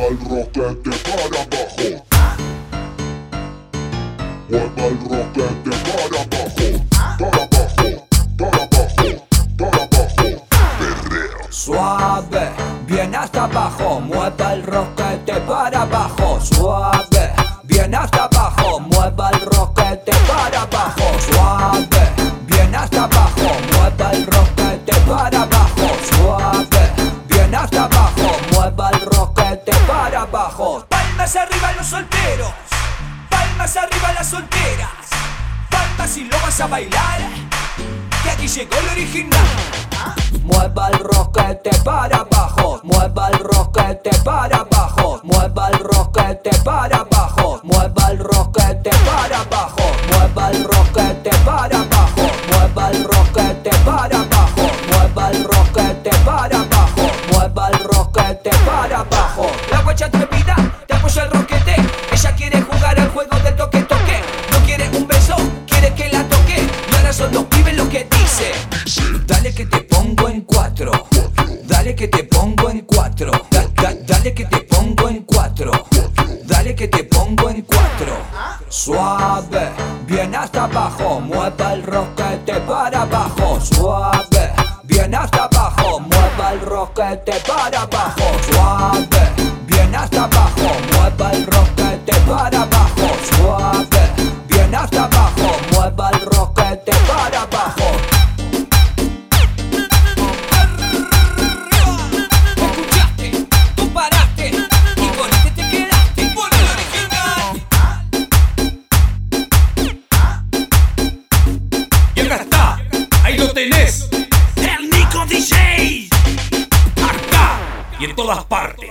Mueva el roquete para abajo. Mueva el roquete para abajo. Para abajo, para abajo, para abajo. Perreo. Suave, bien hasta abajo. Mueva el roquete para abajo. Suave. Palmas arriba los solteros, palmas arriba las solteras. Palmas si lo vas a bailar, que aquí llegó el original. Mueva el rock que te va. Dale que te pongo en cuatro. Dale que te pongo en cuatro. Dale que te pongo en cuatro. Dale que te pongo en cuatro. Suave, bien hasta abajo. Mueva el roquete para abajo. Suave, bien hasta abajo. Mueva el roquete para abajo. Suave, bien hasta abajo. Mueva el roquete. tenés. El Nico DJ. Acá y en todas partes.